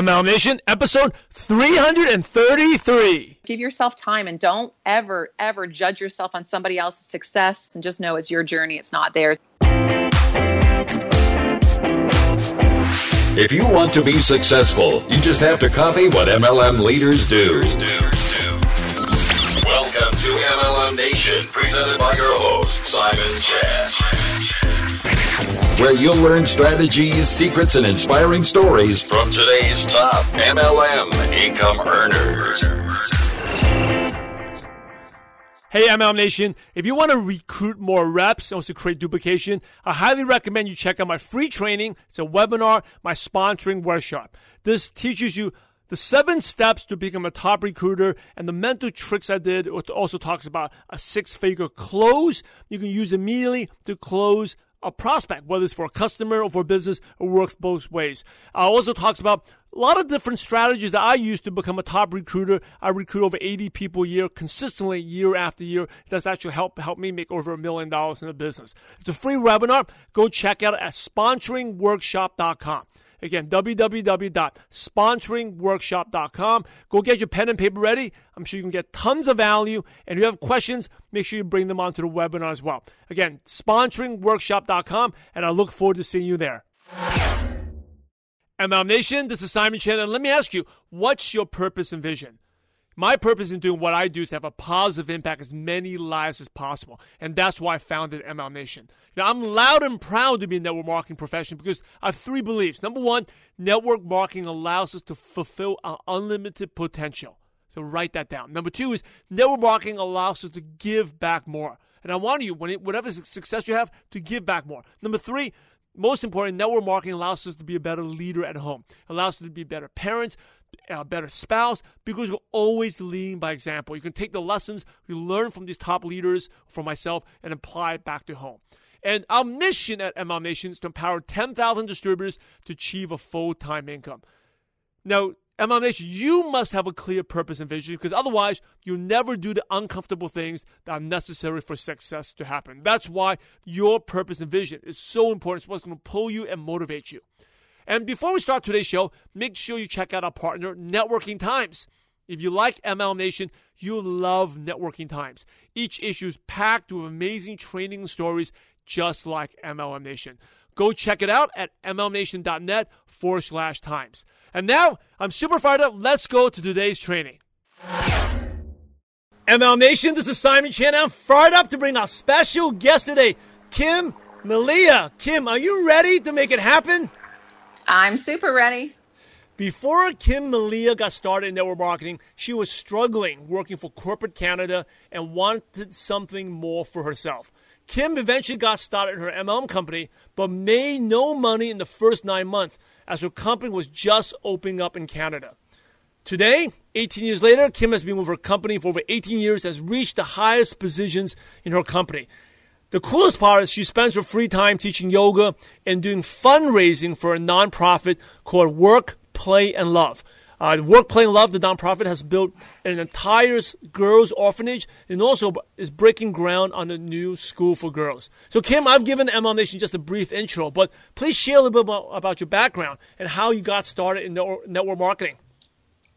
MLM Nation, episode 333. Give yourself time and don't ever, ever judge yourself on somebody else's success and just know it's your journey, it's not theirs. If you want to be successful, you just have to copy what MLM leaders do. Welcome to MLM Nation, presented by your host, Simon Chan. Where you'll learn strategies, secrets, and inspiring stories from today's top MLM income earners. Hey, MLM Nation, if you want to recruit more reps and also create duplication, I highly recommend you check out my free training. It's a webinar, my sponsoring workshop. This teaches you the seven steps to become a top recruiter and the mental tricks I did. It also talks about a six figure close you can use immediately to close a prospect, whether it's for a customer or for business, it works both ways. I also talks about a lot of different strategies that I use to become a top recruiter. I recruit over 80 people a year consistently year after year. That's actually helped help me make over a million dollars in the business. It's a free webinar. Go check out at sponsoringworkshop.com. Again, www.sponsoringworkshop.com. Go get your pen and paper ready. I'm sure you can get tons of value. And if you have questions, make sure you bring them onto the webinar as well. Again, sponsoringworkshop.com, and I look forward to seeing you there. MLM Nation, this is Simon Chan, and let me ask you, what's your purpose and vision? My purpose in doing what I do is to have a positive impact as many lives as possible. And that's why I founded MLM Nation. Now, I'm loud and proud to be a network marketing professional because I have three beliefs. Number one, network marketing allows us to fulfill our unlimited potential. So write that down. Number two is network marketing allows us to give back more. And I want you, when it, whatever success you have, to give back more. Number three, most important, network marketing allows us to be a better leader at home, allows us to be better parents, a better spouse, because we're always leading by example. You can take the lessons you learn from these top leaders, from myself, and apply it back to home. And our mission at MLM Nation is to empower 10,000 distributors to achieve a full time income. Now, MLM Nation, you must have a clear purpose and vision because otherwise you'll never do the uncomfortable things that are necessary for success to happen. That's why your purpose and vision is so important. It's what's going to pull you and motivate you. And before we start today's show, make sure you check out our partner, Networking Times. If you like MLM Nation, you'll love Networking Times. Each issue is packed with amazing training stories just like MLM Nation. Go check it out at mlmnation.net forward slash times. And now I'm super fired up. Let's go to today's training. MLM Nation, this is Simon Chan. I'm fired up to bring our special guest today, Kim Malia. Kim, are you ready to make it happen? I'm super ready. Before Kim Malia got started in network marketing, she was struggling working for corporate Canada and wanted something more for herself. Kim eventually got started in her MLM company, but made no money in the first nine months as her company was just opening up in Canada. Today, 18 years later, Kim has been with her company for over 18 years, has reached the highest positions in her company. The coolest part is she spends her free time teaching yoga and doing fundraising for a nonprofit called Work, Play, and Love. Uh, Work, Play, and Love, the nonprofit, has built an entire girls' orphanage and also is breaking ground on a new school for girls. So, Kim, I've given MLM Nation just a brief intro, but please share a little bit about, about your background and how you got started in network marketing.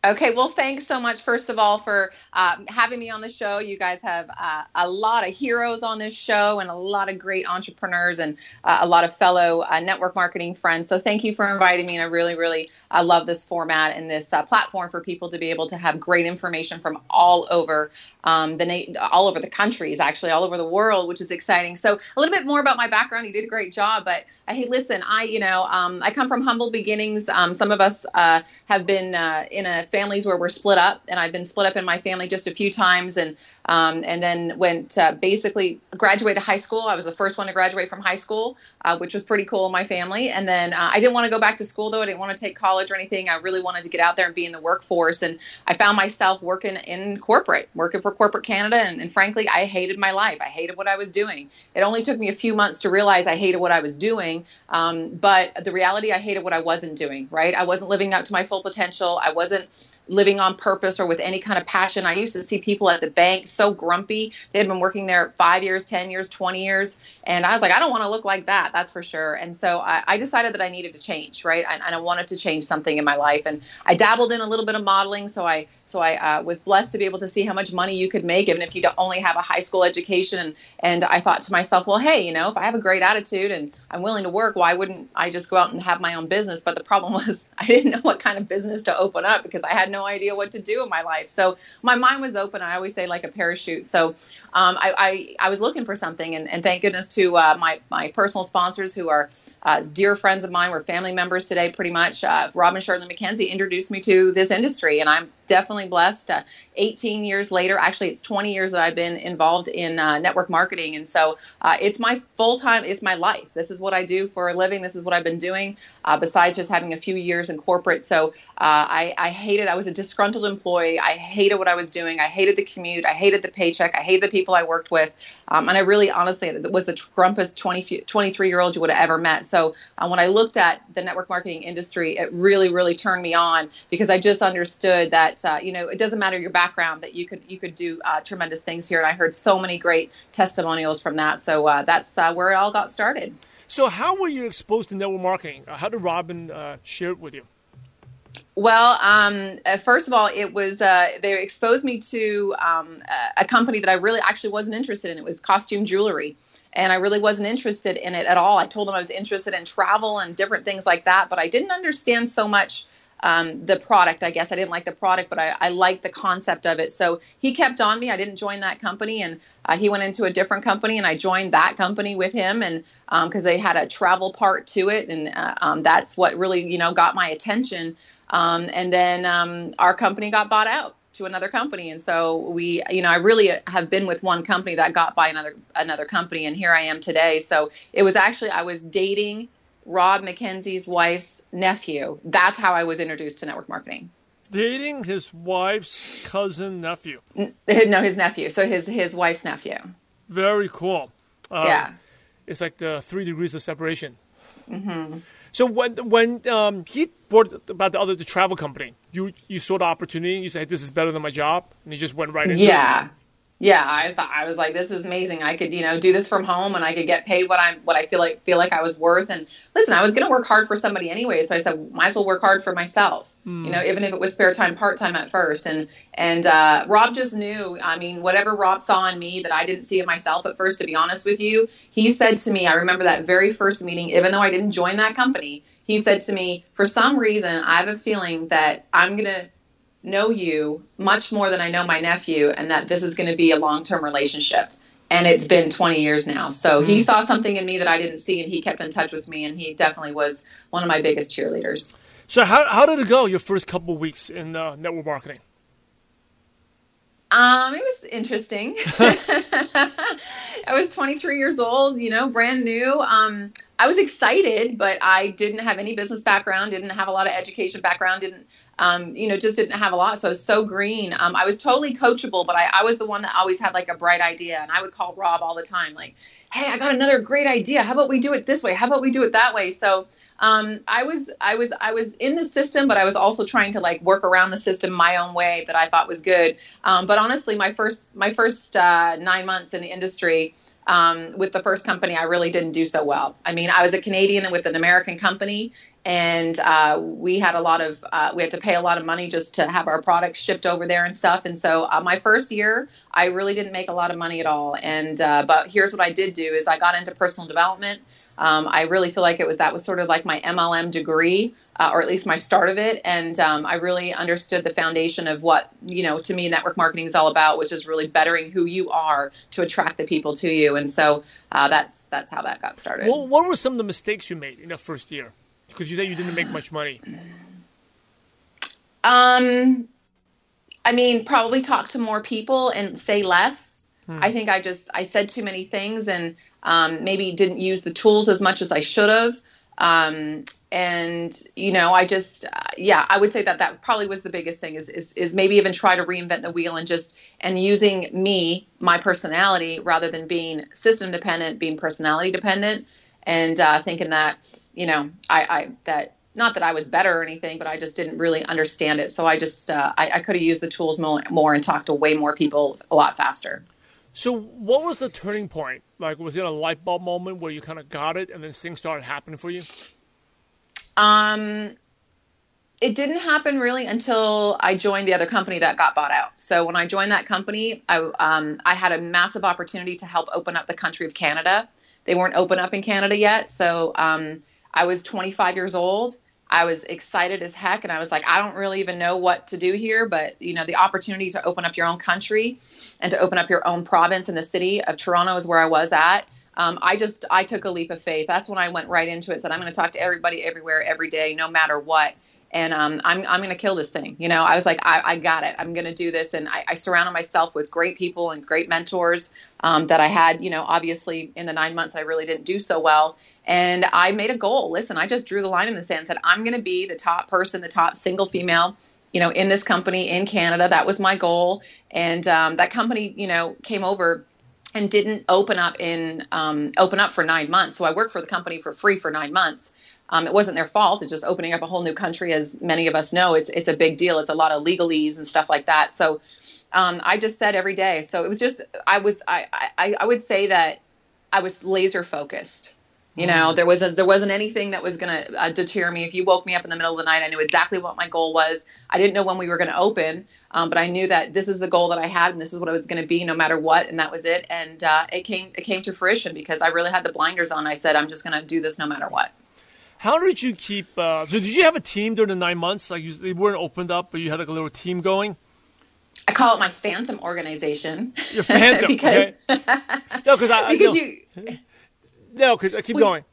Okay, well, thanks so much, first of all, for uh, having me on the show. You guys have uh, a lot of heroes on this show and a lot of great entrepreneurs and uh, a lot of fellow uh, network marketing friends. So, thank you for inviting me. And I really, really uh, love this format and this uh, platform for people to be able to have great information from all over um, the na- all over the countries, actually, all over the world, which is exciting. So, a little bit more about my background. You did a great job, but hey, listen, I, you know, um, I come from humble beginnings. Um, some of us have been in a families where we're split up, and I've been split up in my family just a few times, and um, and then went uh, basically graduated high school. I was the first one to graduate from high school, uh, which was pretty cool in my family. And then uh, I didn't want to go back to school though. I didn't want to take college or anything. I really wanted to get out there and be in the workforce. And I found myself working in corporate, working for corporate Canada. And, and frankly, I hated my life. I hated what I was doing. It only took me a few months to realize I hated what I was doing. Um, but the reality, I hated what I wasn't doing. Right? I wasn't living up to my full potential. I wasn't living on purpose or with any kind of passion. I used to see people at the banks so grumpy. They had been working there five years, 10 years, 20 years. And I was like, I don't want to look like that. That's for sure. And so I, I decided that I needed to change, right? And, and, I wanted to change something in my life. And I dabbled in a little bit of modeling. So I, so I uh, was blessed to be able to see how much money you could make, even if you don't only have a high school education. And, and I thought to myself, well, hey, you know, if I have a great attitude and I'm willing to work, why wouldn't I just go out and have my own business? But the problem was I didn't know what kind of business to open up because I had no idea what to do in my life. So my mind was open. I always say like a parachute. So um, I, I, I, was looking for something, and, and thank goodness to uh, my my personal sponsors who are uh, dear friends of mine. We're family members today, pretty much. Uh, Rob Shirley McKenzie introduced me to this industry, and I'm definitely blessed. Uh, 18 years later, actually, it's 20 years that I've been involved in uh, network marketing, and so uh, it's my full time. It's my life. This is what I do for a living. This is what I've been doing. besides just having a few years in corporate, so I, I hated. I was a disgruntled employee. I hated what I was doing. I hated the commute. I hated the paycheck. I hated the people I worked with, um, and I really, honestly, was the grumpest 20, 23 year old you would have ever met. So uh, when I looked at the network marketing industry, it really, really turned me on because I just understood that uh, you know it doesn't matter your background that you could you could do uh, tremendous things here, and I heard so many great testimonials from that. So uh, that's uh, where it all got started. So how were you exposed to network marketing? Uh, how did Robin share it with you? Well, um, uh, first of all, it was uh, they exposed me to um, a company that I really actually wasn't interested in. It was costume jewelry, and I really wasn't interested in it at all. I told them I was interested in travel and different things like that, but I didn't understand so much um, the product. I guess I didn't like the product, but I, I liked the concept of it. So he kept on me. I didn't join that company, and uh, he went into a different company, and I joined that company with him, and because um, they had a travel part to it, and uh, um, that's what really you know got my attention. Um, and then um, our company got bought out to another company and so we you know i really have been with one company that got by another another company and here i am today so it was actually i was dating rob mckenzie's wife's nephew. That's how i was introduced to network marketing. Dating his wife's cousin nephew. No his nephew. So his his wife's nephew. Very cool. Um, yeah. it's like the three degrees of separation. Mm-hmm. So when when um, he brought about the other the travel company, you you saw the opportunity. You said this is better than my job, and he just went right into yeah. it. Yeah, I thought I was like, this is amazing. I could, you know, do this from home and I could get paid what I'm, what I feel like, feel like I was worth. And listen, I was going to work hard for somebody anyway. So I said, might as well work hard for myself, mm. you know, even if it was spare time, part time at first. And, and, uh, Rob just knew, I mean, whatever Rob saw in me that I didn't see in myself at first, to be honest with you, he said to me, I remember that very first meeting, even though I didn't join that company, he said to me, for some reason, I have a feeling that I'm going to, know you much more than I know my nephew, and that this is going to be a long term relationship. And it's been 20 years now. So mm-hmm. he saw something in me that I didn't see, and he kept in touch with me, and he definitely was one of my biggest cheerleaders. So, how, how did it go your first couple weeks in uh, network marketing? Um, it was interesting. I was 23 years old, you know, brand new. Um, I was excited, but I didn't have any business background, didn't have a lot of education background, didn't, um, you know, just didn't have a lot. So I was so green. Um, I was totally coachable, but I, I was the one that always had like a bright idea. And I would call Rob all the time, like, hey, I got another great idea. How about we do it this way? How about we do it that way? So um, I was I was I was in the system, but I was also trying to like work around the system my own way that I thought was good. Um, but honestly, my first my first uh, nine months in the industry. Um, with the first company, I really didn't do so well. I mean, I was a Canadian with an American company, and uh, we had a lot of uh, we had to pay a lot of money just to have our products shipped over there and stuff. And so, uh, my first year, I really didn't make a lot of money at all. And uh, but here's what I did do: is I got into personal development. Um, I really feel like it was that was sort of like my MLM degree, uh, or at least my start of it. And um, I really understood the foundation of what you know to me network marketing is all about, which is really bettering who you are to attract the people to you. And so uh, that's that's how that got started. Well, what were some of the mistakes you made in the first year? Because you said you didn't make much money. Um, I mean, probably talk to more people and say less I think I just I said too many things and um, maybe didn't use the tools as much as I should have. Um, and you know, I just uh, yeah, I would say that that probably was the biggest thing is, is is maybe even try to reinvent the wheel and just and using me, my personality, rather than being system dependent, being personality dependent, and uh, thinking that you know I, I that not that I was better or anything, but I just didn't really understand it. So I just uh, I, I could have used the tools more, more and talked to way more people a lot faster. So, what was the turning point? Like, was it a light bulb moment where you kind of got it, and then things started happening for you? Um, it didn't happen really until I joined the other company that got bought out. So when I joined that company, I um, I had a massive opportunity to help open up the country of Canada. They weren't open up in Canada yet, so um, I was 25 years old. I was excited as heck, and I was like, I don't really even know what to do here, but you know, the opportunity to open up your own country and to open up your own province in the city of Toronto is where I was at. Um, I just I took a leap of faith. That's when I went right into it. Said I'm going to talk to everybody, everywhere, every day, no matter what and um, I'm, I'm going to kill this thing. You know, I was like, I, I got it. I'm going to do this. And I, I, surrounded myself with great people and great mentors um, that I had, you know, obviously in the nine months I really didn't do so well. And I made a goal. Listen, I just drew the line in the sand, said, I'm going to be the top person, the top single female you know, in this company in Canada. That was my goal. And um, that company, you know, came over and didn't open up in um, open up for nine months. So I worked for the company for free for nine months. Um, it wasn't their fault. It's just opening up a whole new country, as many of us know. It's it's a big deal. It's a lot of legalese and stuff like that. So um, I just said every day. So it was just I was I, I I would say that I was laser focused. You know, there was a, there wasn't anything that was going to uh, deter me. If you woke me up in the middle of the night, I knew exactly what my goal was. I didn't know when we were going to open, um, but I knew that this is the goal that I had, and this is what I was going to be, no matter what. And that was it. And uh, it came it came to fruition because I really had the blinders on. I said, I'm just going to do this no matter what. How did you keep? Uh, so did you have a team during the nine months? Like you, they weren't opened up, but you had like a little team going. I call it my phantom organization. Your phantom, because okay. no, because I because you no, because I keep we, going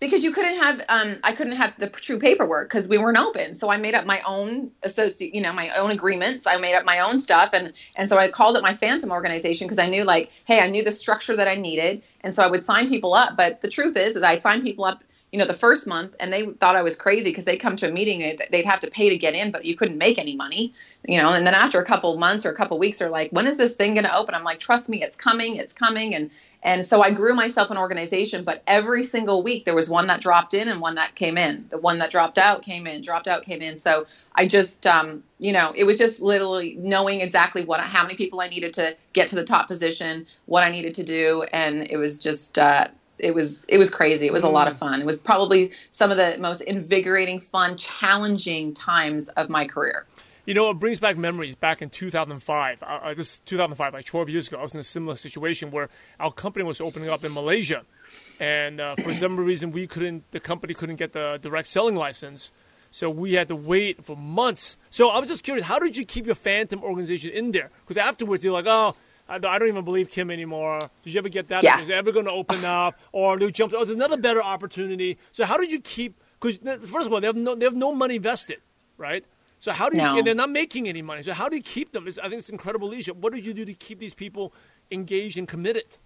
because you couldn't have um, I couldn't have the true paperwork because we weren't open. So I made up my own associate, you know, my own agreements. I made up my own stuff, and and so I called it my phantom organization because I knew like, hey, I knew the structure that I needed, and so I would sign people up. But the truth is that I'd sign people up you know, the first month, and they thought I was crazy because they'd come to a meeting, they'd have to pay to get in, but you couldn't make any money, you know. And then after a couple months or a couple weeks, they're like, "When is this thing going to open?" I'm like, "Trust me, it's coming, it's coming." And and so I grew myself an organization, but every single week there was one that dropped in and one that came in. The one that dropped out came in, dropped out came in. So I just, um, you know, it was just literally knowing exactly what, how many people I needed to get to the top position, what I needed to do, and it was just. Uh, it was it was crazy. It was a lot of mm. fun. It was probably some of the most invigorating, fun, challenging times of my career. You know, it brings back memories. Back in 2005, uh, uh this 2005, like 12 years ago, I was in a similar situation where our company was opening up in Malaysia, and uh, for some reason we couldn't, the company couldn't get the direct selling license, so we had to wait for months. So I was just curious, how did you keep your Phantom organization in there? Because afterwards you're like, oh, I don't even believe Kim anymore. Did you ever get that? Yeah. Is it ever going to open up? Or do jump? Oh, there's another better opportunity. So how did you keep? Because first of all, they have no they have no money vested, right? So how do you? No. They're not making any money. So how do you keep them? It's, I think it's incredible leadership. What did you do to keep these people engaged and committed?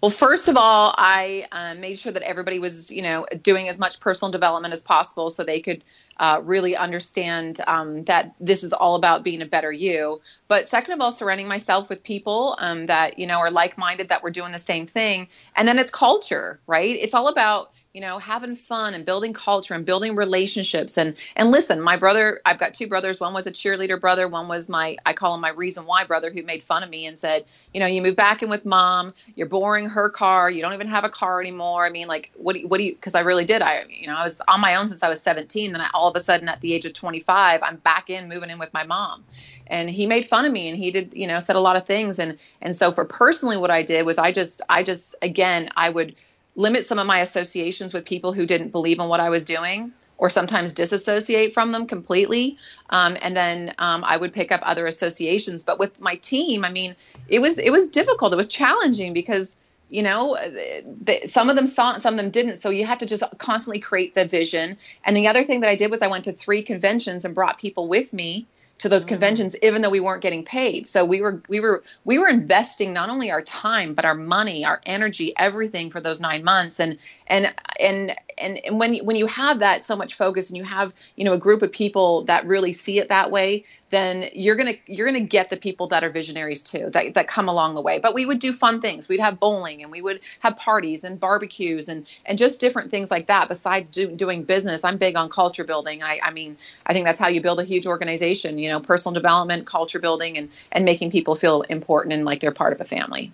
Well, first of all, I uh, made sure that everybody was, you know, doing as much personal development as possible so they could uh, really understand um, that this is all about being a better you. But second of all, surrounding myself with people um, that, you know, are like minded, that we're doing the same thing. And then it's culture, right? It's all about you know having fun and building culture and building relationships. And and listen my brother i've got two brothers. One was a cheerleader brother. One was my i call him my reason why brother who made fun of me and said you know you move back in with mom. You're boring her car. You don't even have a car anymore. I mean like what do you, what do you because i really did. I you know i was on my own since i was 17 then I, all of a sudden at the age of 25 i'm back in moving in with my mom. And he made fun of me and he did you know said a lot of things. And and so for personally what i did was i just i just again i would limit some of my associations with people who didn't believe in what I was doing or sometimes disassociate from them completely. Um, and then um, I would pick up other associations. But with my team, I mean, it was it was difficult. It was challenging because you know the, some of them saw it, some of them didn't. So you had to just constantly create the vision. And the other thing that I did was I went to three conventions and brought people with me to those mm-hmm. conventions even though we weren't getting paid so we were we were we were investing not only our time but our money our energy everything for those 9 months and and and and, and when when you have that so much focus and you have you know a group of people that really see it that way then you're gonna you're gonna get the people that are visionaries too that, that come along the way. But we would do fun things. We'd have bowling and we would have parties and barbecues and and just different things like that besides do, doing business. I'm big on culture building. I, I mean i think that's how you build a huge organization you know personal development culture building and and making people feel important and like they're part of a family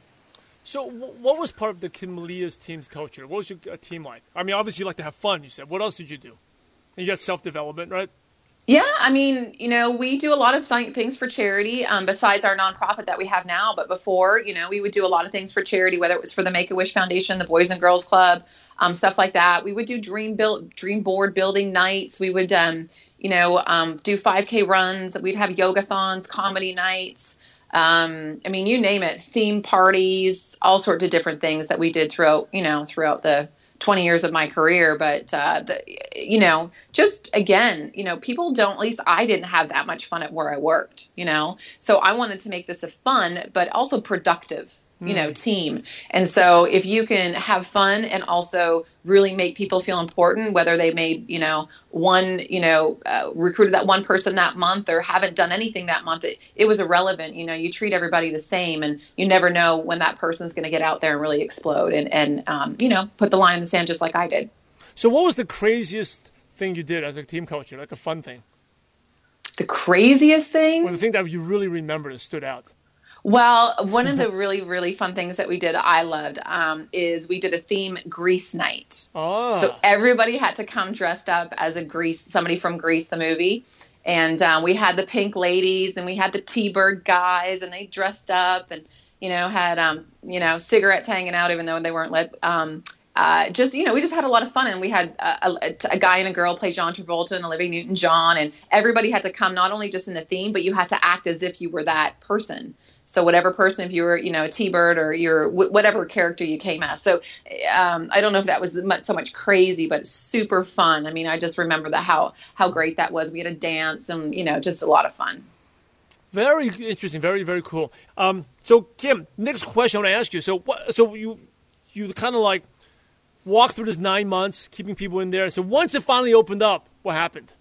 so, what was part of the Kim Malia's team's culture? What was your uh, team like? I mean, obviously, you like to have fun. You said. What else did you do? And you got self development, right? Yeah, I mean, you know, we do a lot of th- things for charity um, besides our nonprofit that we have now. But before, you know, we would do a lot of things for charity, whether it was for the Make a Wish Foundation, the Boys and Girls Club, um, stuff like that. We would do dream build, dream board building nights. We would, um, you know, um, do 5K runs. We'd have yoga thons, comedy nights. Um, I mean, you name it, theme parties, all sorts of different things that we did throughout, you know, throughout the 20 years of my career. But, uh, the, you know, just again, you know, people don't, at least I didn't have that much fun at where I worked, you know, so I wanted to make this a fun, but also productive you know, team. And so if you can have fun and also really make people feel important, whether they made, you know, one, you know, uh, recruited that one person that month or haven't done anything that month, it, it was irrelevant. You know, you treat everybody the same and you never know when that person's going to get out there and really explode and, and um, you know, put the line in the sand just like I did. So what was the craziest thing you did as a team coach, like a fun thing? The craziest thing? Or the thing that you really remember that stood out? Well, one of the really, really fun things that we did, I loved, um, is we did a theme Grease night. Oh. So everybody had to come dressed up as a Grease, somebody from Grease, the movie. And um, we had the pink ladies and we had the T-Bird guys and they dressed up and, you know, had, um, you know, cigarettes hanging out even though they weren't lit. Um, uh, just you know, we just had a lot of fun, and we had a, a, a, guy and a girl play John Travolta and Olivia Newton-John, and everybody had to come not only just in the theme, but you had to act as if you were that person. So whatever person, if you were, you know, a T-Bird or you're whatever character you came as. So um, I don't know if that was much, so much crazy, but super fun. I mean, I just remember that how how great that was. We had a dance and you know, just a lot of fun. Very interesting. Very very cool. Um, so Kim, next question I want to ask you. So what? So you you kind of like walk through this nine months, keeping people in there. So once it finally opened up, what happened?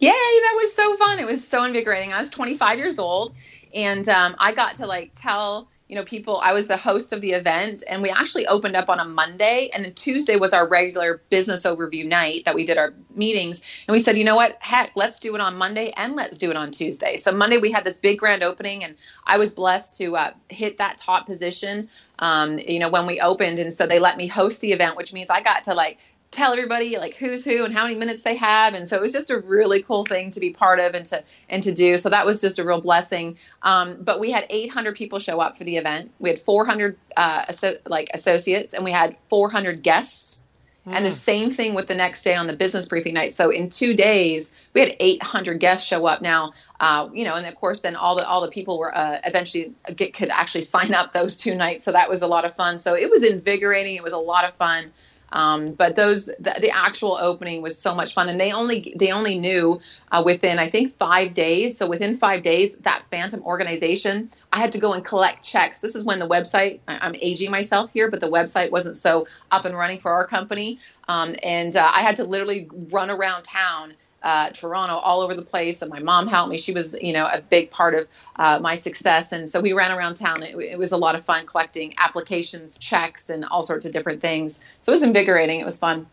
Yay, that was so fun. It was so invigorating. I was 25 years old and um, I got to like tell you know people I was the host of the event and we actually opened up on a Monday and then Tuesday was our regular business overview night that we did our meetings. And we said you know what? Heck let's do it on Monday and let's do it on Tuesday. So Monday we had this big grand opening and I was blessed to uh, hit that top position um, you know when we opened and so they let me host the event which means I got to like tell everybody like who's who and how many minutes they have. And so it was just a really cool thing to be part of and to and to do. So that was just a real blessing. Um, but we had 800 people show up for the event. We had 400 uh, asso- like associates and we had 400 guests. Mm. and the hmm. same thing with the next day on the business briefing night. So in two days we had 800 guests show up. Now uh, you know and of course then all the all the people were uh, eventually get, could actually sign up those two nights. So that was a lot of fun. So it was invigorating. It was a lot of fun um, but those the, the, actual opening was so much fun, and they only they only knew uh, within I think five days. So within five days, that Phantom organization, I had to go and collect checks. This is when the website I, am aging myself here, but the website wasn't so up and running for our company, um, and uh, I had to literally run around town uh, Toronto, all over the place. And my mom helped me. She was, you know, a big part of uh, my success. And so we ran around town. It, it, was a lot of fun collecting applications, checks, and all sorts of different things. So it was invigorating. It was fun.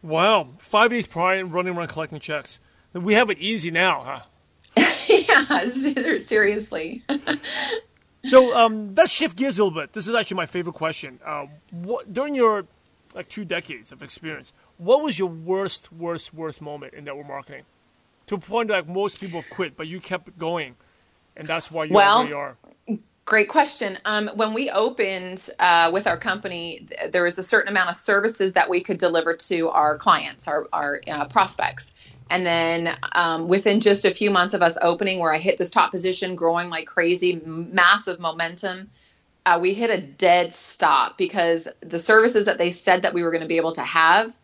Wow. Five days prior running around collecting checks. We have it easy now, huh? yeah, seriously. so um, let's shift gears a little bit. This is actually my favorite question. Uh, what, during your like two decades of experience, what was your worst, worst, worst moment in network marketing? To a point that like, most people have quit, but you kept going, and that's why you well, are where you are. Great question. Um, when we opened uh, with our company, there was a certain amount of services that we could deliver to our clients, our, our uh, prospects. And then um, within just a few months of us opening, where I hit this top position, growing like crazy, massive momentum, uh, we hit a dead stop because the services that they said that we were going to be able to have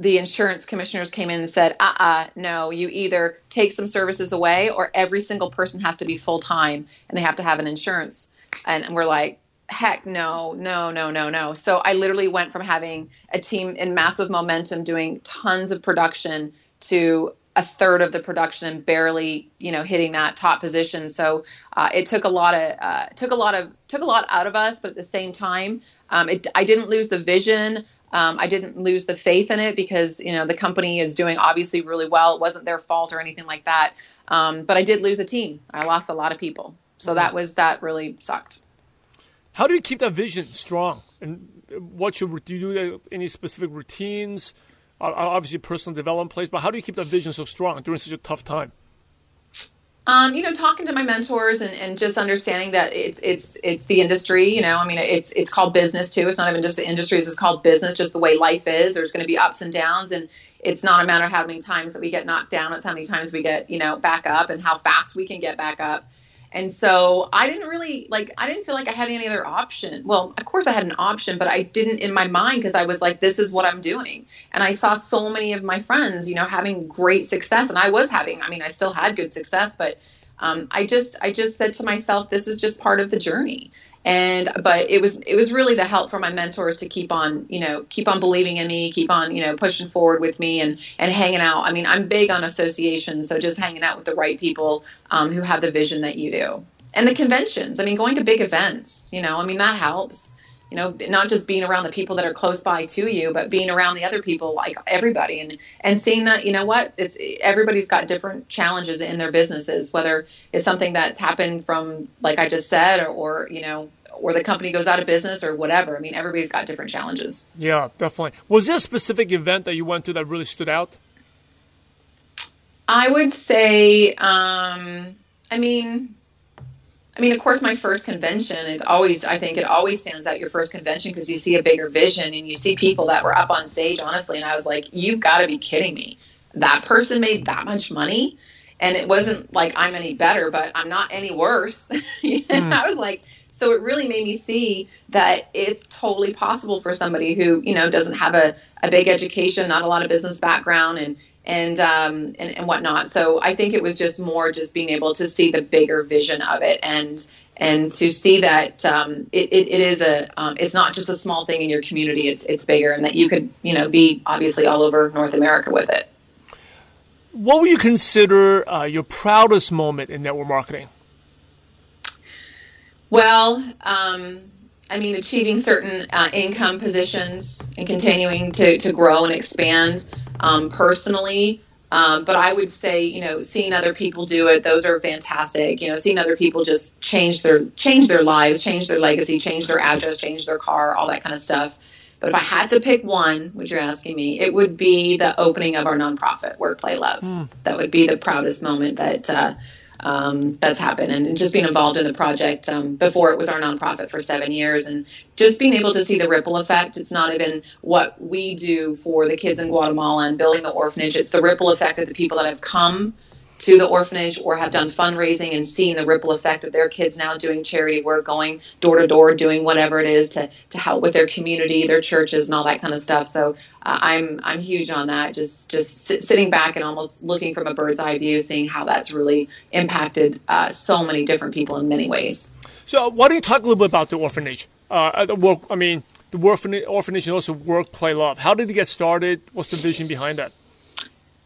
the insurance commissioners came in and said, uh uh-uh, uh no, you either take some services away or every single person has to be full time and they have to have an insurance. And, and we're like, heck no, no, no, no, no. So I literally went from having a team in massive momentum doing tons of production to a third of the production and barely you know hitting that top position so uh, it took a lot of uh, took a lot of took a lot out of us but at the same time um, it, i didn't lose the vision um, i didn't lose the faith in it because you know the company is doing obviously really well. It wasn't their fault or anything like that. Um, but i did lose a team. I lost a lot of people. So that was that really sucked. How do you keep that vision strong? And what should do you do any specific routines? Obviously personal development place, but how do you keep that vision so strong during such a tough time? Um, you know, talking to my mentors and, and just understanding that it's it's it's the industry. You know, I mean, it's it's called business too. It's not even just the industries. It's called business. Just the way life is. There's going to be ups and downs, and it's not a matter of how many times that we get knocked down. It's how many times we get you know back up, and how fast we can get back up. And so I didn't really like, I didn't feel like I had any other option. Well, of course I had an option, but I didn't in my mind because I was like, this is what I'm doing. And I saw so many of my friends, you know, having great success. And I was having, I mean, I still had good success, but um, I just, I just said to myself, this is just part of the journey and but it was it was really the help from my mentors to keep on you know keep on believing in me keep on you know pushing forward with me and and hanging out. I mean i'm big on associations so just hanging out with the right people um, who have the vision that you do. And the conventions. I mean going to big events you know i mean that helps you know not just being around the people that are close by to you but being around the other people like everybody. And and seeing that you know what it's everybody's got different challenges in their businesses whether it's something that's happened from like i just said or, or you know or the company goes out of business or whatever. I mean everybody's got different challenges. Yeah definitely. Was there a specific event that you went to that really stood out? I would say um i mean I mean, of course, my first convention, it always, I think it always stands out your first convention because you see a bigger vision and you see people that were up on stage, honestly. And I was like, you've got to be kidding me. That person made that much money. And it wasn't like I'm any better, but I'm not any worse. mm. I was like, so it really made me see that it's totally possible for somebody who, you know, doesn't have a, a big education, not a lot of business background, and and, um, and and whatnot. So I think it was just more just being able to see the bigger vision of it and and to see that um, it, it, it is a um, it's not just a small thing in your community. It's it's bigger, and that you could you know be obviously all over North America with it. What would you consider uh, your proudest moment in network marketing? Well, um, I mean, achieving certain uh, income positions and continuing to, to grow and expand um, personally. Um, but I would say, you know, seeing other people do it, those are fantastic. You know, seeing other people just change their change their lives, change their legacy, change their address, change their car, all that kind of stuff. But if I had to pick one, which you're asking me, it would be the opening of our nonprofit, Work Play Love. Mm. That would be the proudest moment that uh, um, that's happened and just being involved in the project um, before it was our nonprofit for seven years and just being able to see the ripple effect it's not even what we do for the kids in guatemala and building the orphanage it's the ripple effect of the people that have come to the orphanage or have done fundraising and seeing the ripple effect of their kids now doing charity work, going door to door, doing whatever it is to, to help with their community, their churches, and all that kind of stuff. So uh, I'm I'm huge on that. Just just sit, sitting back and almost looking from a bird's eye view, seeing how that's really impacted uh, so many different people in many ways. So why don't you talk a little bit about the orphanage? Uh, the work, I mean, the orphanage, orphanage and also work, play, love. How did it get started? What's the vision behind that?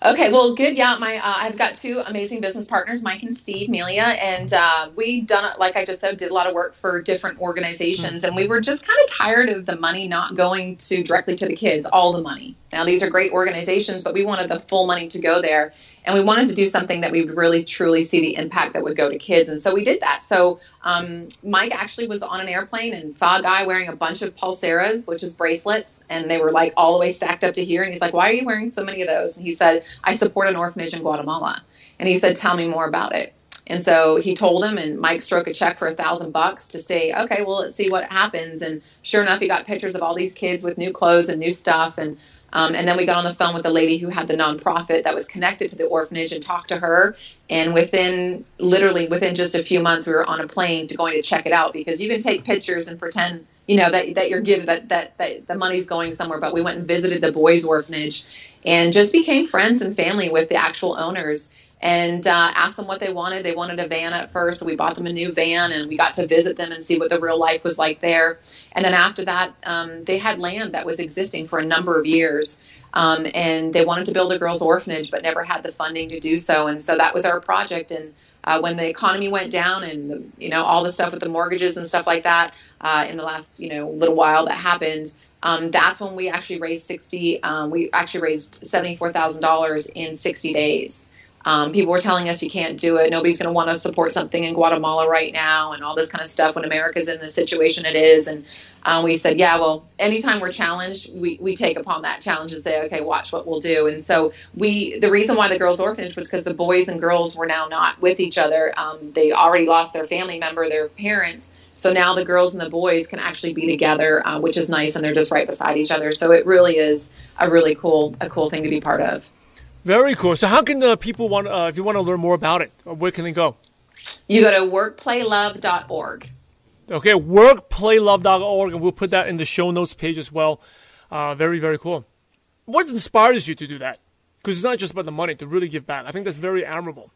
Okay, well, good. Yeah, my uh, I've got two amazing business partners, Mike and Steve Melia, and uh, we done like I just said, did a lot of work for different organizations, mm-hmm. and we were just kind of tired of the money not going to directly to the kids, all the money. Now these are great organizations, but we wanted the full money to go there, and we wanted to do something that we would really truly see the impact that would go to kids, and so we did that. So um, Mike actually was on an airplane and saw a guy wearing a bunch of pulseras, which is bracelets, and they were like all the way stacked up to here. And he's like, "Why are you wearing so many of those?" And he said, "I support an orphanage in Guatemala." And he said, "Tell me more about it." And so he told him, and Mike struck a check for a thousand bucks to say, okay, well, let's see what happens. And sure enough, he got pictures of all these kids with new clothes and new stuff. And um, and then we got on the phone with the lady who had the nonprofit that was connected to the orphanage and talked to her. And within, literally within just a few months, we were on a plane to going to check it out because you can take pictures and pretend, you know, that, that you're giving that, that, that the money's going somewhere. But we went and visited the boys' orphanage and just became friends and family with the actual owners and uh, asked them what they wanted. They wanted a van at first, so we bought them a new van, and we got to visit them and see what the real life was like there. And then after that, um, they had land that was existing for a number of years. Um, and they wanted to build a girls' orphanage, but never had the funding to do so. And so that was our project. And uh, when the economy went down, and the, you know all the stuff with the mortgages and stuff like that, uh, in the last you know little while that happened, um, that's when we actually raised sixty. Um, we actually raised seventy four thousand dollars in sixty days. Um, people were telling us you can't do it. Nobody's going to want to support something in Guatemala right now, and all this kind of stuff when America's in the situation it is. And um, we said, yeah, well, anytime we're challenged, we, we take upon that challenge and say, okay, watch what we'll do. And so we, the reason why the girls' orphanage was because the boys and girls were now not with each other. Um, they already lost their family member, their parents. So now the girls and the boys can actually be together, uh, which is nice, and they're just right beside each other. So it really is a really cool, a cool thing to be part of. Very cool. So, how can the people want, uh, if you want to learn more about it, uh, where can they go? You go to workplaylove.org. Okay, workplaylove.org, and we'll put that in the show notes page as well. Uh, very, very cool. What inspires you to do that? Because it's not just about the money, to really give back. I think that's very admirable.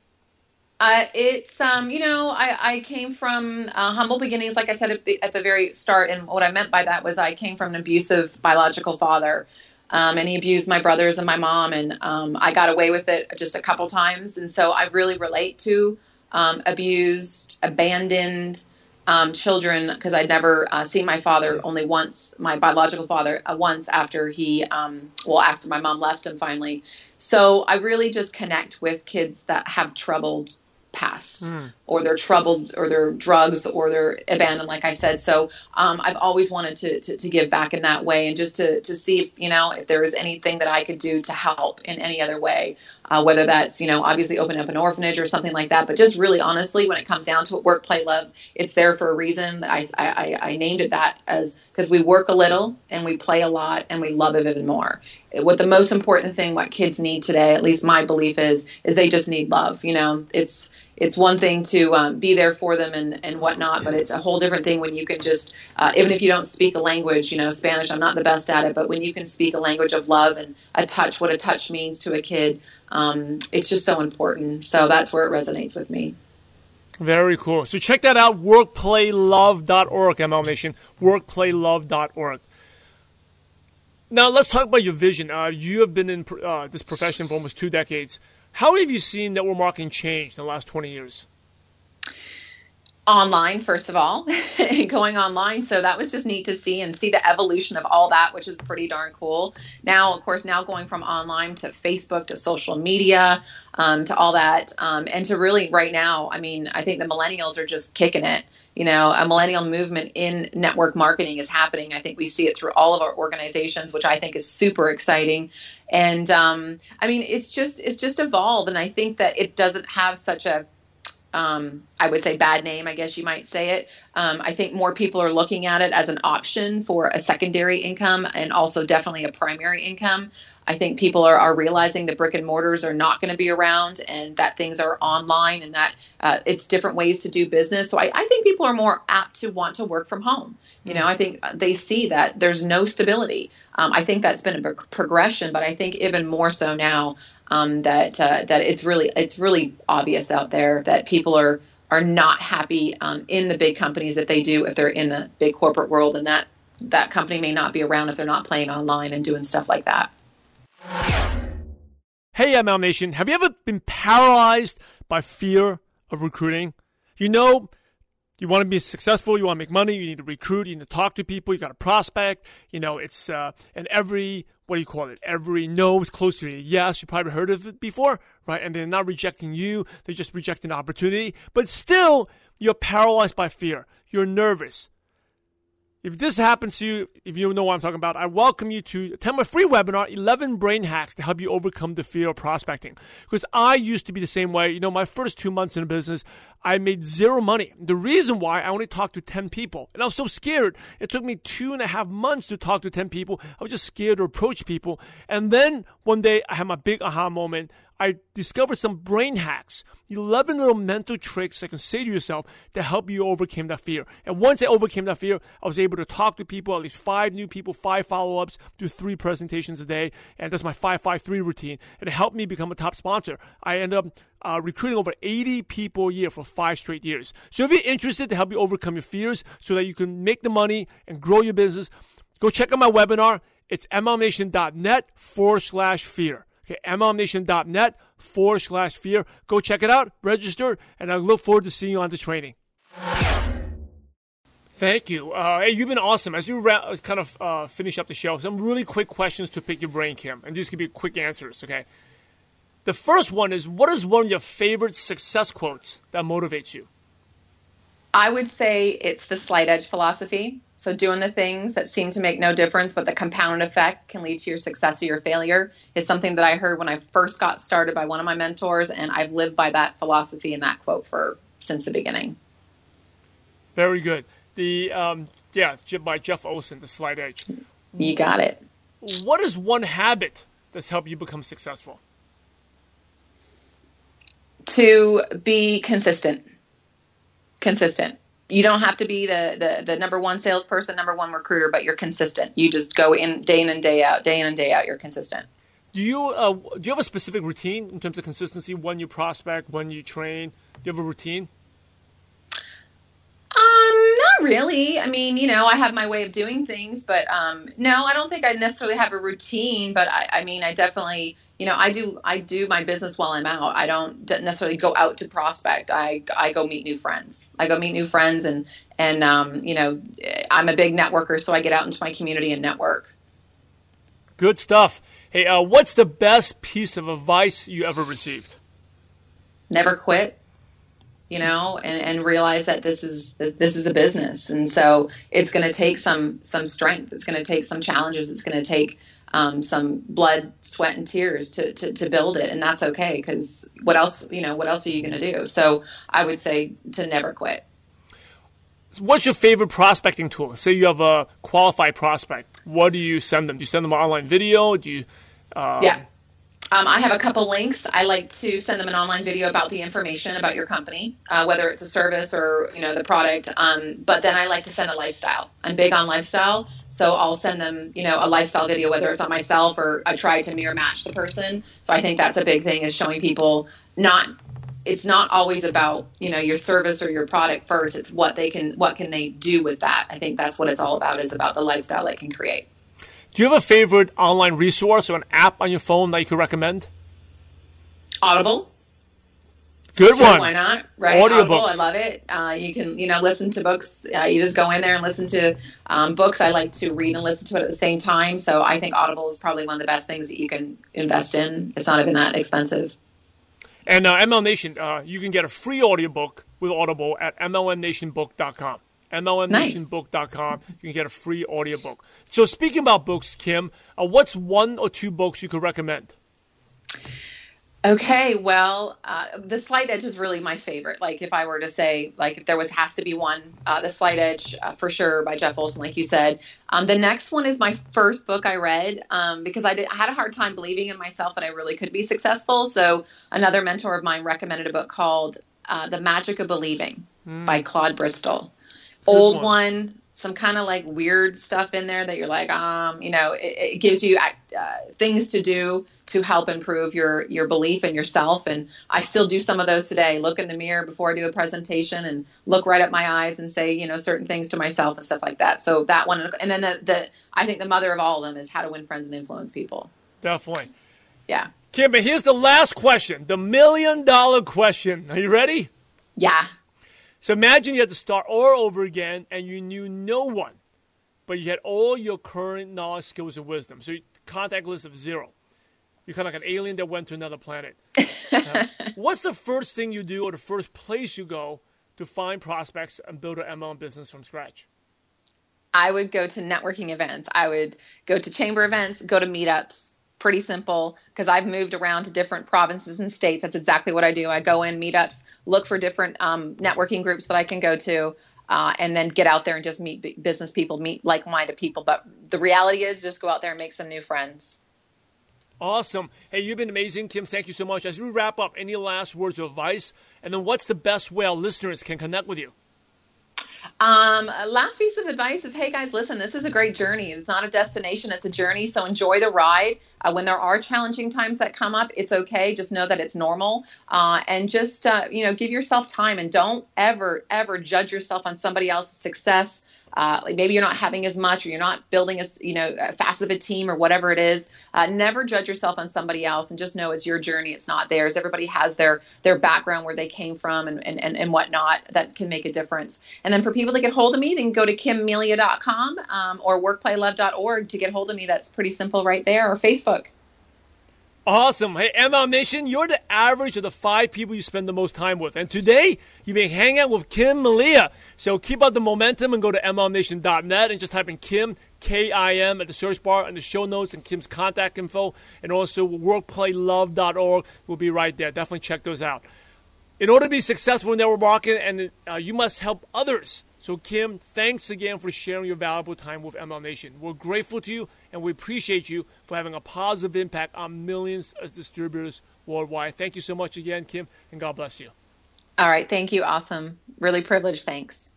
Uh, it's um, you know, I, I came from uh, humble beginnings, like I said at the, at the very start, and what I meant by that was I came from an abusive biological father um, and he abused my brothers and my mom, and um, I got away with it just a couple times. And so I really relate to um, abused, abandoned um, children because I'd never uh, seen my father only once, my biological father, uh, once after he, um, well, after my mom left him finally. So I really just connect with kids that have troubled past mm. or they're troubled or they're drugs or they're abandoned like i said so um, i've always wanted to, to, to, give back in that way and just to, to see if you know if there was anything that i could do to help in any other way uh, whether that's you know obviously open up an orphanage or something like that but just really honestly when it comes down to it work play love it's there for a reason. I, I, I named it that as because we work a little and we play a lot and we love it even more. What the most important thing what kids need today at least my belief is is they just need love you know? It's it's one thing to um, be there for them and and whatnot but it's a whole different thing when you can just uh, even if you don't speak a language you know spanish i'm not the best at it but when you can speak a language of love and a touch what a touch means to a kid um, it's just so important. So that's where it resonates with me. Very cool. So check that out, workplaylove.org, ML Nation, workplaylove.org. Now let's talk about your vision. Uh, you have been in uh, this profession for almost two decades. How have you seen network marketing change in the last 20 years? online first of all going online. So that was just neat to see and see the evolution of all that which is pretty darn cool. Now of course now going from online to facebook to social media um, to all that um, and to really right now i mean i think the millennials are just kicking it. You know a millennial movement in network marketing is happening. I think we see it through all of our organizations which i think is super exciting and um, i mean it's just it's just evolved and i think that it doesn't have such a um, I would say bad name, I guess you might say it. Um, I think more people are looking at it as an option for a secondary income and also definitely a primary income. I think people are, are realizing that brick and mortars are not going to be around and that things are online and that uh, it's different ways to do business. So I, I, think people are more apt to want to work from home. You know, I think they see that there's no stability. Um, I think that's been a progression, but I think even more so now um, that uh, that it's really it's really obvious out there that people are are not happy um, in the big companies if they do if they're in the big corporate world and that that company may not be around if they're not playing online and doing stuff like that. Hey ML Nation, have you ever been paralyzed by fear of recruiting? You know, you want to be successful, you want to make money, you need to recruit, you need to talk to people, you got to prospect, you know, it's, uh, and every what do you call it? Every no is close to a yes. You probably heard of it before, right? And they're not rejecting you. They're just rejecting the opportunity. But still, you're paralyzed by fear. You're nervous. If this happens to you, if you know what I'm talking about, I welcome you to attend my free webinar, 11 Brain Hacks to help you overcome the fear of prospecting. Because I used to be the same way. You know, my first two months in business, I made zero money. The reason why I only talked to 10 people. And I was so scared. It took me two and a half months to talk to 10 people. I was just scared to approach people. And then one day I had my big aha moment. I discovered some brain hacks, 11 little mental tricks that can say to yourself to help you overcome that fear. And once I overcame that fear, I was able to talk to people, at least five new people, five follow ups, do three presentations a day. And that's my 553 routine. And it helped me become a top sponsor. I ended up uh, recruiting over 80 people a year for five straight years. So if you're interested to help you overcome your fears so that you can make the money and grow your business, go check out my webinar. It's mlmnation.net forward slash fear. Okay, mlmnation.net forward slash fear. Go check it out, register, and I look forward to seeing you on the training. Thank you. Uh, hey, you've been awesome. As we ra- kind of uh, finish up the show, some really quick questions to pick your brain, Kim, and these could be quick answers. Okay. The first one is, what is one of your favorite success quotes that motivates you? I would say it's the slight edge philosophy. So, doing the things that seem to make no difference, but the compound effect can lead to your success or your failure is something that I heard when I first got started by one of my mentors, and I've lived by that philosophy and that quote for since the beginning. Very good. The um, yeah, by Jeff Olson, the slight edge. You got it. What is one habit that's helped you become successful? To be consistent. Consistent. You don't have to be the, the, the number one salesperson, number one recruiter, but you're consistent. You just go in day in and day out, day in and day out. You're consistent. Do you uh, do you have a specific routine in terms of consistency? When you prospect, when you train, do you have a routine? Um, not really. I mean, you know, I have my way of doing things, but um, no, I don't think I necessarily have a routine. But I, I mean, I definitely, you know, I do I do my business while I'm out. I don't necessarily go out to prospect. I I go meet new friends. I go meet new friends, and and um, you know, I'm a big networker, so I get out into my community and network. Good stuff. Hey, uh, what's the best piece of advice you ever received? Never quit you know, and, and realize that this is this is a business, and so it's going to take some some strength. It's going to take some challenges. It's going to take um, some blood, sweat, and tears to, to, to build it, and that's okay because what else, you know, what else are you going to do? So I would say to never quit. What's your favorite prospecting tool? Say you have a qualified prospect. What do you send them? Do you send them an online video? Do you? Uh, yeah. Um, I have a couple links. I like to send them an online video about the information about your company, uh, whether it's a service or you know the product. Um, but then I like to send a lifestyle. I'm big on lifestyle, so I'll send them you know a lifestyle video, whether it's on myself or I try to mirror match the person. So I think that's a big thing is showing people not. It's not always about you know your service or your product first. It's what they can what can they do with that. I think that's what it's all about. Is about the lifestyle they can create. Do you have a favorite online resource or an app on your phone that you could recommend? Audible. Good sure, one. Why not? Right. Audible. I love it. Uh, you can, you know, listen to books. Uh, you just go in there and listen to um, books. I like to read and listen to it at the same time. So I think Audible is probably one of the best things that you can invest in. It's not even that expensive. And uh, MLM Nation, uh, you can get a free audiobook with Audible at mlmnationbook.com. MLMNationBook.com. You can get a free audiobook. So, speaking about books, Kim, uh, what's one or two books you could recommend? Okay, well, uh, the Slight Edge is really my favorite. Like, if I were to say, like, if there was has to be one, uh, the Slight Edge uh, for sure by Jeff Olson, like you said. Um, the next one is my first book I read um, because I, did, I had a hard time believing in myself that I really could be successful. So another mentor of mine recommended a book called uh, The Magic of Believing mm. by Claude Bristol old one. one some kind of like weird stuff in there that you're like um you know it, it gives you uh, things to do to help improve your your belief in yourself. And i still do some of those today. Look in the mirror before i do a presentation and look right at my eyes and say you know certain things to myself and stuff like that. So that one and then the, the i think the mother of all of them is how to win friends and influence people. Definitely. Yeah. Kim but here's the last question the million dollar question. Are you ready? Yeah so imagine you had to start all over again and you knew no one, but you had all your current knowledge, skills, and wisdom. So contact list of zero. You're kind of like an alien that went to another planet. uh, what's the first thing you do or the first place you go to find prospects and build an MLM business from scratch? I would go to networking events. I would go to chamber events, go to meetups, pretty simple because I've moved around to different provinces and states. That's exactly what I do. I go in meetups, look for different um, networking groups that I can go to, uh, and then get out there and just meet business people, meet like-minded people. But the reality is, just go out there and make some new friends. Awesome. Hey, you've been amazing, Kim. Thank you so much. As we wrap up, any last words of advice? And then what's the best way our listeners can connect with you? Um, last piece of advice is, hey guys, listen, this is a great journey. It's not a destination; it's a journey. So enjoy the ride. Uh, when there are challenging times that come up, it's okay. Just know that it's normal, uh, and just uh, you know, give yourself time and don't ever, ever judge yourself on somebody else's success uh, like maybe you're not having as much or you're not building as you know fast of a team or whatever it is. Uh, never judge yourself on somebody else and just know it's your journey it's not theirs. Everybody has their their background where they came from and, and, and, and whatnot that can make a difference. And then for people to get hold of me they can go to kimmelia.com um, or workplaylove.org to get hold of me. That's pretty simple right there or facebook Awesome. Hey, MLM Nation, you're the average of the five people you spend the most time with. And today, you've been hanging out with Kim Malia. So keep up the momentum and go to MLMNation.net and just type in Kim, K-I-M, at the search bar and the show notes and Kim's contact info. And also workplaylove.org will be right there. Definitely check those out. In order to be successful in network marketing, and uh, you must help others so, Kim, thanks again for sharing your valuable time with MLM Nation. We're grateful to you and we appreciate you for having a positive impact on millions of distributors worldwide. Thank you so much again, Kim, and God bless you. All right. Thank you. Awesome. Really privileged. Thanks.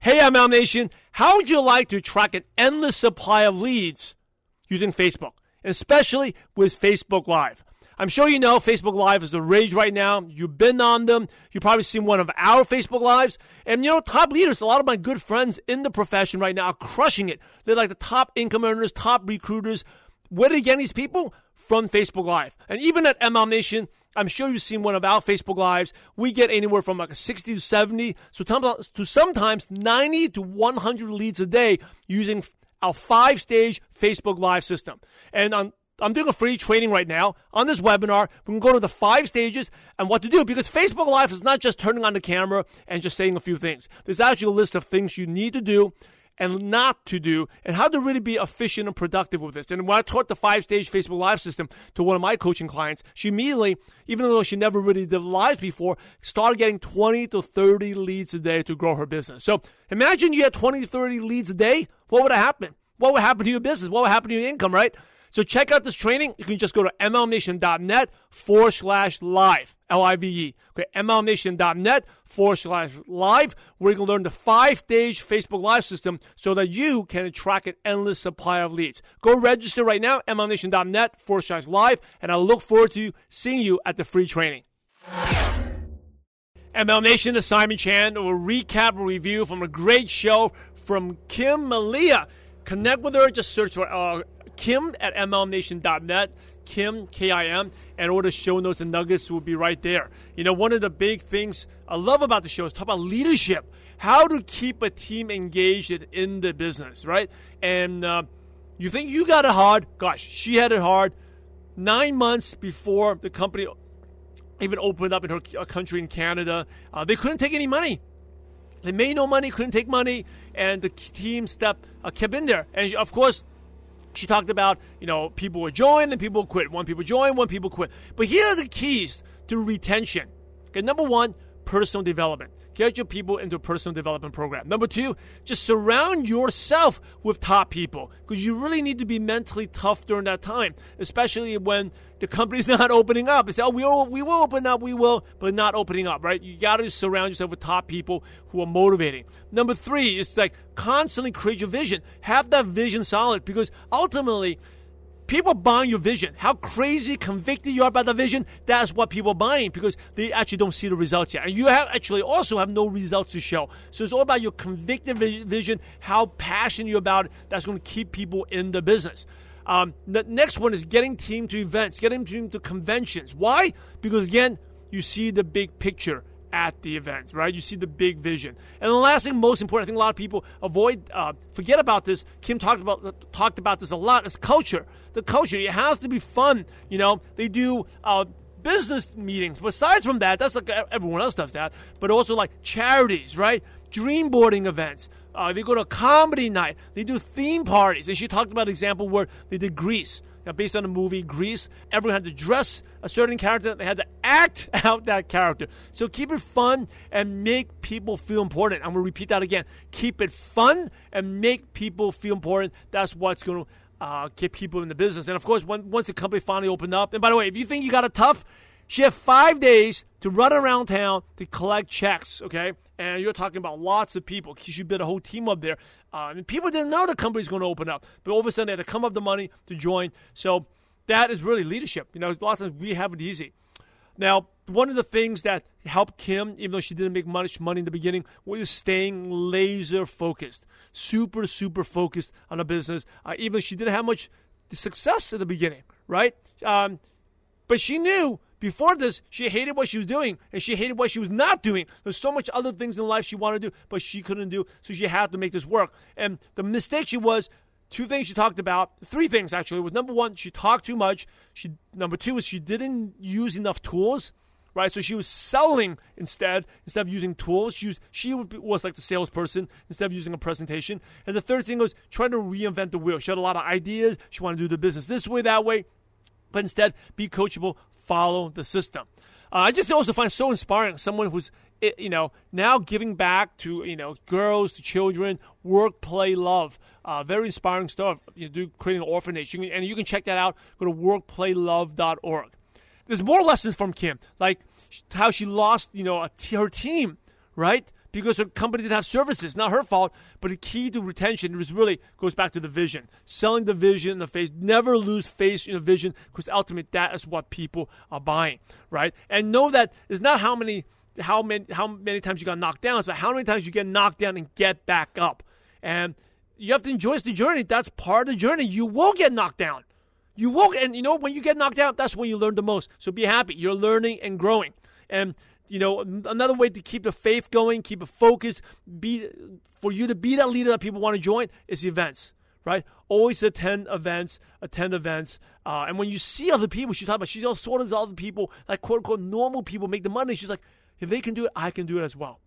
Hey, MLM Nation. How would you like to track an endless supply of leads using Facebook, especially with Facebook Live? I'm sure you know Facebook Live is the rage right now. You've been on them. You've probably seen one of our Facebook Lives. And you know, top leaders, a lot of my good friends in the profession right now are crushing it. They're like the top income earners, top recruiters. Where do they get these people? From Facebook Live. And even at MLM Nation, I'm sure you've seen one of our Facebook Lives. We get anywhere from like 60 to 70, so to sometimes 90 to 100 leads a day using our five stage Facebook Live system. And on I'm doing a free training right now on this webinar. We can go to the five stages and what to do because Facebook Live is not just turning on the camera and just saying a few things. There's actually a list of things you need to do and not to do and how to really be efficient and productive with this. And when I taught the five stage Facebook Live system to one of my coaching clients, she immediately, even though she never really did lives before, started getting 20 to 30 leads a day to grow her business. So imagine you had 20 to 30 leads a day. What would happen? What would happen to your business? What would happen to your income, right? So check out this training. You can just go to mlmnation.net forward slash live, L I V E. Okay, mlmnation.net forward slash live, where you can learn the five stage Facebook Live system so that you can attract an endless supply of leads. Go register right now, mlmnation.net forward slash live, and I look forward to seeing you at the free training. MLM Nation, the Simon Chan A recap and review from a great show from Kim Malia. Connect with her. Just search for uh, Kim at MLMNation.net. Kim, K I M, and all the show notes and nuggets will be right there. You know, one of the big things I love about the show is talk about leadership, how to keep a team engaged in the business, right? And uh, you think you got it hard. Gosh, she had it hard. Nine months before the company even opened up in her uh, country in Canada, uh, they couldn't take any money. They made no money, couldn't take money, and the team step uh, kept in there. And of course, she talked about, you know, people would join and people would quit. One people join, one people quit. But here are the keys to retention. Okay, number one, personal development. Get your people into a personal development program. Number two, just surround yourself with top people because you really need to be mentally tough during that time, especially when the company's not opening up. It's, oh, we will, we will open up, we will, but not opening up, right? You got to surround yourself with top people who are motivating. Number three is like constantly create your vision. Have that vision solid because ultimately, people buying your vision. How crazy convicted you are by the vision, that's what people are buying because they actually don't see the results yet. And you have actually also have no results to show. So it's all about your convicted vision, how passionate you're about it. That's going to keep people in the business. Um, the next one is getting team to events, getting team to conventions. Why? Because again, you see the big picture at the event, right? You see the big vision. And the last thing, most important, I think a lot of people avoid, uh, forget about this. Kim talked about talked about this a lot. Is culture. The culture. It has to be fun. You know, they do. Uh, business meetings. Besides from that, that's like everyone else does that. But also like charities, right? Dream boarding events. Uh, they go to a comedy night. They do theme parties. And she talked about an example where they did Grease based on the movie Grease. Everyone had to dress a certain character. They had to act out that character. So keep it fun and make people feel important. I'm going to repeat that again. Keep it fun and make people feel important. That's what's going to uh, get people in the business. And of course, when, once the company finally opened up, and by the way, if you think you got a tough, she had five days to run around town to collect checks, okay? And you're talking about lots of people. You should build a whole team up there. Uh, and people didn't know the company's going to open up, but all of a sudden they had to come up the money to join. So that is really leadership. You know, a lot of times we have it easy. Now, one of the things that helped Kim, even though she didn't make much money in the beginning, was staying laser focused, super, super focused on a business. Uh, even though she didn't have much success in the beginning, right? Um, but she knew before this, she hated what she was doing and she hated what she was not doing. There's so much other things in life she wanted to do, but she couldn't do, so she had to make this work. And the mistake she was, two things she talked about, three things actually, was number one, she talked too much. She number two is she didn't use enough tools. Right, so she was selling instead instead of using tools. She was, she was like the salesperson instead of using a presentation. And the third thing was trying to reinvent the wheel. She had a lot of ideas. She wanted to do the business this way, that way, but instead be coachable, follow the system. Uh, I just also find so inspiring someone who's you know now giving back to you know girls to children, work, play, love. Uh, very inspiring stuff. You do creating an orphanage, you can, and you can check that out. Go to workplaylove.org. There's more lessons from Kim, like how she lost you know her team, right? because her company didn't have services. Not her fault, but the key to retention was really goes back to the vision. Selling the vision, the face. Never lose face in the vision because ultimately that is what people are buying, right? And know that it's not how many how many how many times you got knocked down, but how many times you get knocked down and get back up. And you have to enjoy the journey. That's part of the journey. You will get knocked down. You will, and you know when you get knocked out, that's when you learn the most. So be happy. You're learning and growing. And you know, another way to keep the faith going, keep a focus, be for you to be that leader that people want to join is events, right? Always attend events, attend events, uh, and when you see other people, she talks about she also sort of other people, like quote unquote normal people, make the money. She's like, if they can do it, I can do it as well.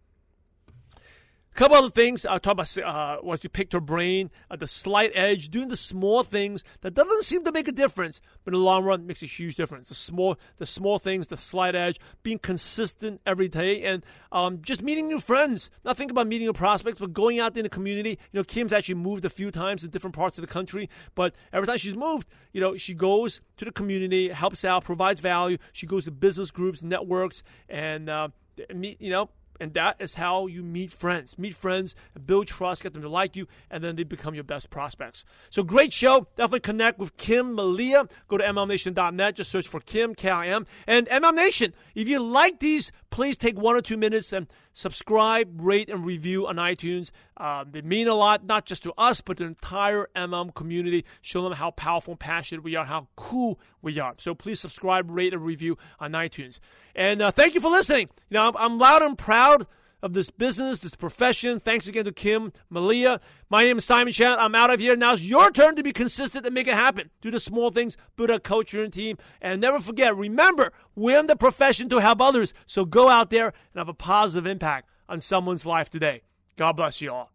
A couple other things I'll talk about uh, was you picked her brain, uh, the slight edge, doing the small things that doesn't seem to make a difference, but in the long run makes a huge difference. The small, the small things, the slight edge, being consistent every day, and um, just meeting new friends. Not thinking about meeting new prospects, but going out in the community. You know, Kim's actually moved a few times in different parts of the country, but every time she's moved, you know, she goes to the community, helps out, provides value. She goes to business groups, networks, and uh, meet, you know, and that is how you meet friends. Meet friends, build trust, get them to like you, and then they become your best prospects. So great show. Definitely connect with Kim Malia. Go to MLMNation.net. Just search for Kim, K-I-M. And MM Nation, if you like these, please take one or two minutes and subscribe, rate, and review on iTunes. Uh, they mean a lot, not just to us, but to the entire MM community. Show them how powerful and passionate we are, how cool we are. So please subscribe, rate, and review on iTunes. And uh, thank you for listening. You know, I'm, I'm loud and proud of this business, this profession. Thanks again to Kim Malia. My name is Simon Chan. I'm out of here. Now it's your turn to be consistent and make it happen. Do the small things, build a culture and team. And never forget, remember, we're in the profession to help others. So go out there and have a positive impact on someone's life today. God bless you all.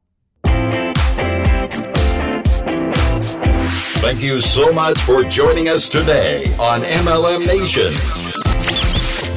Thank you so much for joining us today on MLM Nation.